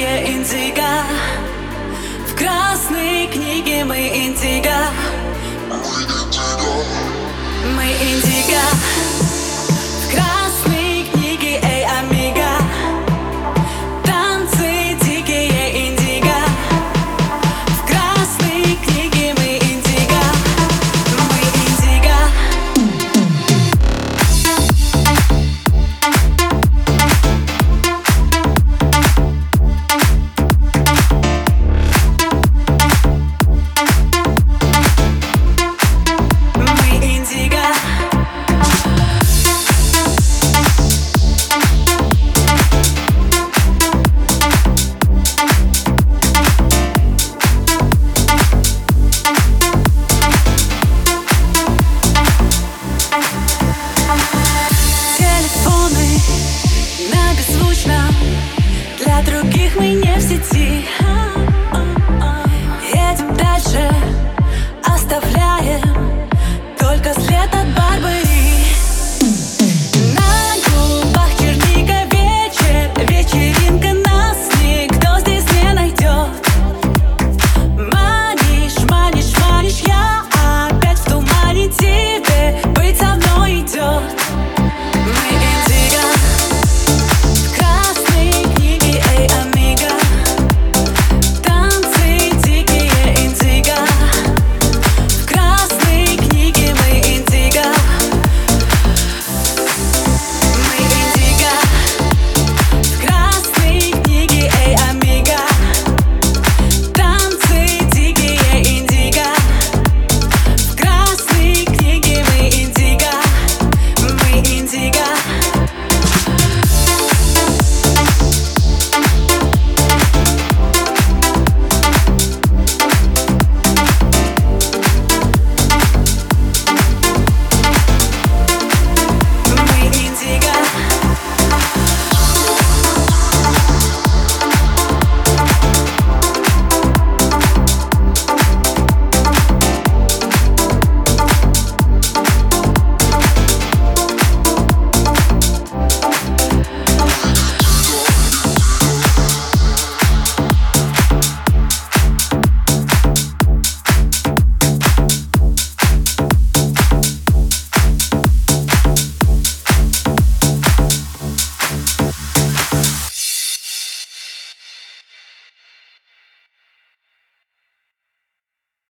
красные индиго В красной книге мы индиго скучно. Для других мы не в сети. Едем дальше, оставляя